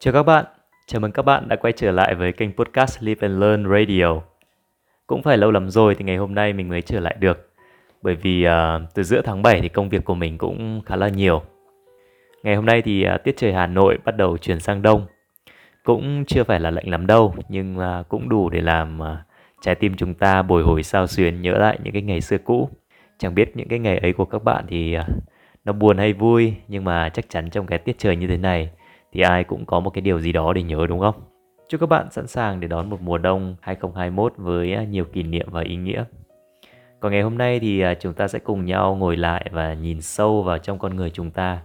Chào các bạn, chào mừng các bạn đã quay trở lại với kênh podcast Live and Learn Radio. Cũng phải lâu lắm rồi thì ngày hôm nay mình mới trở lại được. Bởi vì uh, từ giữa tháng 7 thì công việc của mình cũng khá là nhiều. Ngày hôm nay thì uh, tiết trời Hà Nội bắt đầu chuyển sang đông. Cũng chưa phải là lạnh lắm đâu, nhưng uh, cũng đủ để làm uh, trái tim chúng ta bồi hồi sao xuyến nhớ lại những cái ngày xưa cũ. Chẳng biết những cái ngày ấy của các bạn thì uh, nó buồn hay vui, nhưng mà chắc chắn trong cái tiết trời như thế này thì ai cũng có một cái điều gì đó để nhớ, đúng không? Chúc các bạn sẵn sàng để đón một mùa đông 2021 với à, nhiều kỷ niệm và ý nghĩa. Còn ngày hôm nay thì à, chúng ta sẽ cùng nhau ngồi lại và nhìn sâu vào trong con người chúng ta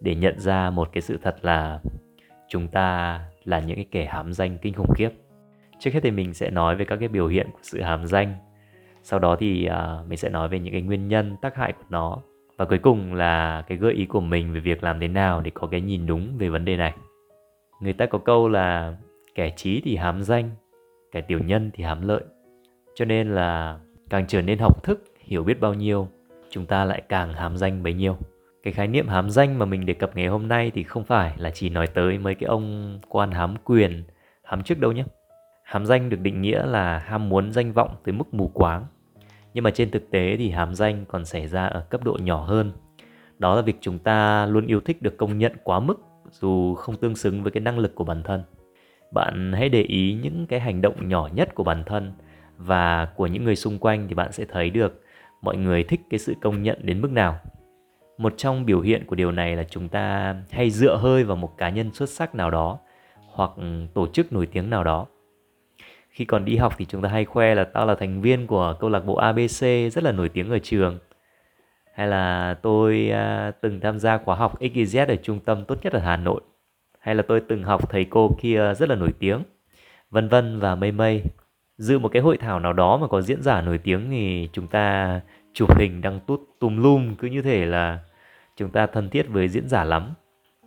để nhận ra một cái sự thật là chúng ta là những cái kẻ hám danh kinh khủng khiếp. Trước hết thì mình sẽ nói về các cái biểu hiện của sự hám danh. Sau đó thì à, mình sẽ nói về những cái nguyên nhân, tác hại của nó và cuối cùng là cái gợi ý của mình về việc làm thế nào để có cái nhìn đúng về vấn đề này. Người ta có câu là, kẻ trí thì hám danh, kẻ tiểu nhân thì hám lợi. Cho nên là càng trở nên học thức, hiểu biết bao nhiêu, chúng ta lại càng hám danh bấy nhiêu. Cái khái niệm hám danh mà mình đề cập ngày hôm nay thì không phải là chỉ nói tới mấy cái ông quan hám quyền, hám chức đâu nhé. Hám danh được định nghĩa là ham muốn danh vọng tới mức mù quáng nhưng mà trên thực tế thì hàm danh còn xảy ra ở cấp độ nhỏ hơn. Đó là việc chúng ta luôn yêu thích được công nhận quá mức, dù không tương xứng với cái năng lực của bản thân. Bạn hãy để ý những cái hành động nhỏ nhất của bản thân và của những người xung quanh thì bạn sẽ thấy được mọi người thích cái sự công nhận đến mức nào. Một trong biểu hiện của điều này là chúng ta hay dựa hơi vào một cá nhân xuất sắc nào đó hoặc tổ chức nổi tiếng nào đó khi còn đi học thì chúng ta hay khoe là tao là thành viên của câu lạc bộ ABC rất là nổi tiếng ở trường. Hay là tôi uh, từng tham gia khóa học XYZ ở trung tâm tốt nhất ở Hà Nội. Hay là tôi từng học thầy cô kia rất là nổi tiếng. Vân vân và mây mây. Dự một cái hội thảo nào đó mà có diễn giả nổi tiếng thì chúng ta chụp hình đăng tút tùm lum cứ như thể là chúng ta thân thiết với diễn giả lắm.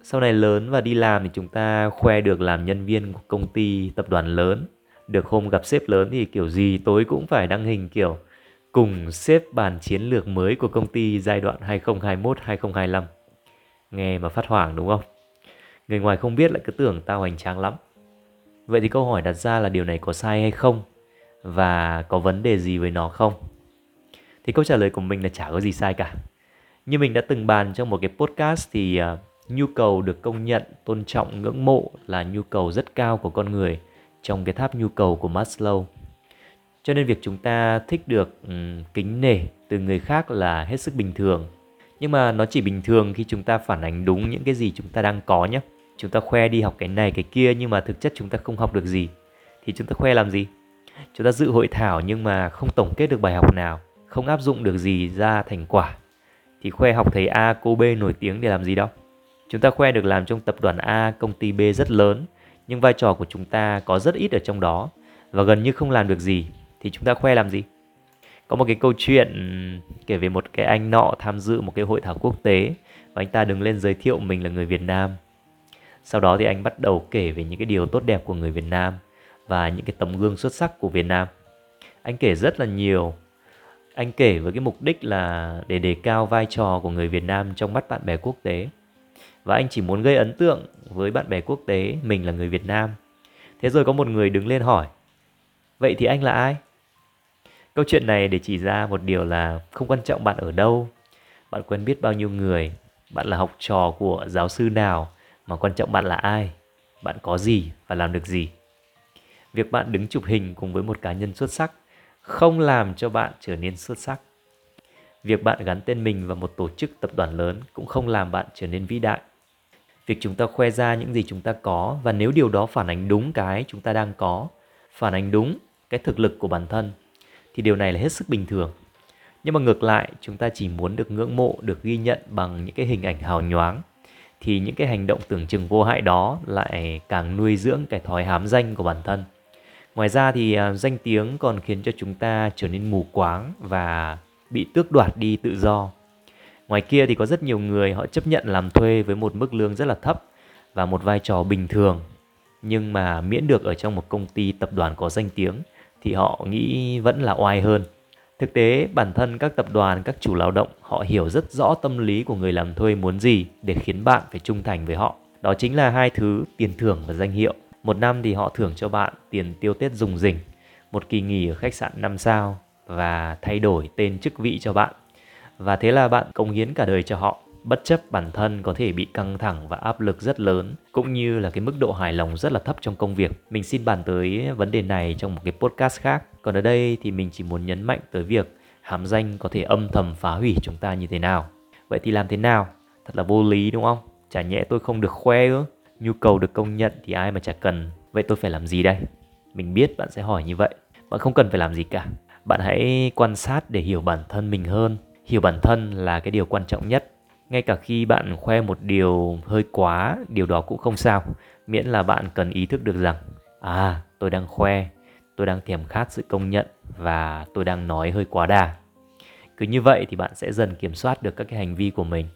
Sau này lớn và đi làm thì chúng ta khoe được làm nhân viên của công ty tập đoàn lớn được hôm gặp sếp lớn thì kiểu gì tối cũng phải đăng hình kiểu cùng sếp bàn chiến lược mới của công ty giai đoạn 2021-2025. Nghe mà phát hoảng đúng không? Người ngoài không biết lại cứ tưởng tao hoành tráng lắm. Vậy thì câu hỏi đặt ra là điều này có sai hay không? Và có vấn đề gì với nó không? Thì câu trả lời của mình là chả có gì sai cả. Như mình đã từng bàn trong một cái podcast thì uh, nhu cầu được công nhận, tôn trọng, ngưỡng mộ là nhu cầu rất cao của con người trong cái tháp nhu cầu của Maslow. Cho nên việc chúng ta thích được um, kính nể từ người khác là hết sức bình thường. Nhưng mà nó chỉ bình thường khi chúng ta phản ánh đúng những cái gì chúng ta đang có nhé. Chúng ta khoe đi học cái này cái kia nhưng mà thực chất chúng ta không học được gì. Thì chúng ta khoe làm gì? Chúng ta dự hội thảo nhưng mà không tổng kết được bài học nào, không áp dụng được gì ra thành quả. Thì khoe học thầy A, cô B nổi tiếng để làm gì đâu. Chúng ta khoe được làm trong tập đoàn A, công ty B rất lớn nhưng vai trò của chúng ta có rất ít ở trong đó. Và gần như không làm được gì, thì chúng ta khoe làm gì? Có một cái câu chuyện kể về một cái anh nọ tham dự một cái hội thảo quốc tế và anh ta đứng lên giới thiệu mình là người Việt Nam. Sau đó thì anh bắt đầu kể về những cái điều tốt đẹp của người Việt Nam và những cái tấm gương xuất sắc của Việt Nam. Anh kể rất là nhiều. Anh kể với cái mục đích là để đề cao vai trò của người Việt Nam trong mắt bạn bè quốc tế và anh chỉ muốn gây ấn tượng với bạn bè quốc tế mình là người Việt Nam. Thế rồi có một người đứng lên hỏi, vậy thì anh là ai? Câu chuyện này để chỉ ra một điều là không quan trọng bạn ở đâu, bạn quen biết bao nhiêu người, bạn là học trò của giáo sư nào, mà quan trọng bạn là ai, bạn có gì và làm được gì. Việc bạn đứng chụp hình cùng với một cá nhân xuất sắc không làm cho bạn trở nên xuất sắc. Việc bạn gắn tên mình vào một tổ chức tập đoàn lớn cũng không làm bạn trở nên vĩ đại việc chúng ta khoe ra những gì chúng ta có và nếu điều đó phản ánh đúng cái chúng ta đang có, phản ánh đúng cái thực lực của bản thân, thì điều này là hết sức bình thường. Nhưng mà ngược lại, chúng ta chỉ muốn được ngưỡng mộ, được ghi nhận bằng những cái hình ảnh hào nhoáng, thì những cái hành động tưởng chừng vô hại đó lại càng nuôi dưỡng cái thói hám danh của bản thân. Ngoài ra thì à, danh tiếng còn khiến cho chúng ta trở nên mù quáng và bị tước đoạt đi tự do. Ngoài kia thì có rất nhiều người họ chấp nhận làm thuê với một mức lương rất là thấp và một vai trò bình thường nhưng mà miễn được ở trong một công ty tập đoàn có danh tiếng thì họ nghĩ vẫn là oai hơn. Thực tế, bản thân các tập đoàn, các chủ lao động họ hiểu rất rõ tâm lý của người làm thuê muốn gì để khiến bạn phải trung thành với họ. Đó chính là hai thứ tiền thưởng và danh hiệu. Một năm thì họ thưởng cho bạn tiền tiêu Tết dùng rỉnh, một kỳ nghỉ ở khách sạn 5 sao và thay đổi tên chức vị cho bạn. Và thế là bạn công hiến cả đời cho họ bất chấp bản thân có thể bị căng thẳng và áp lực rất lớn, cũng như là cái mức độ hài lòng rất là thấp trong công việc. Mình xin bàn tới vấn đề này trong một cái podcast khác. Còn ở đây thì mình chỉ muốn nhấn mạnh tới việc hàm danh có thể âm thầm phá hủy chúng ta như thế nào. Vậy thì làm thế nào? Thật là vô lý, đúng không? Chả nhẽ tôi không được khoe ư? Nhu cầu được công nhận thì ai mà chả cần. Vậy tôi phải làm gì đây? Mình biết bạn sẽ hỏi như vậy. Bạn không cần phải làm gì cả. Bạn hãy quan sát để hiểu bản thân mình hơn. Hiểu bản thân là cái điều quan trọng nhất. Ngay cả khi bạn khoe một điều hơi quá, điều đó cũng không sao, miễn là bạn cần ý thức được rằng à tôi đang khoe, tôi đang thèm khát sự công nhận và tôi đang nói hơi quá đà. Cứ như vậy thì bạn sẽ dần kiểm soát được các cái hành vi của mình.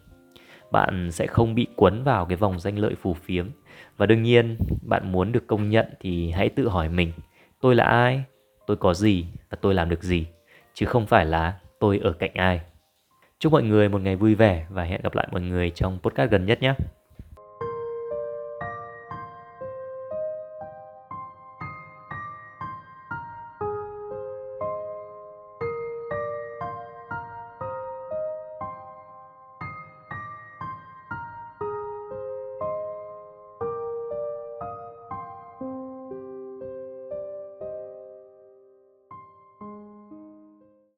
Bạn sẽ không bị cuốn vào cái vòng danh lợi phù phiếm. Và đương nhiên, bạn muốn được công nhận thì hãy tự hỏi mình, tôi là ai? Tôi có gì và tôi làm được gì? Chứ không phải là tôi ở cạnh ai. Chúc mọi người một ngày vui vẻ và hẹn gặp lại mọi người trong podcast gần nhất nhé.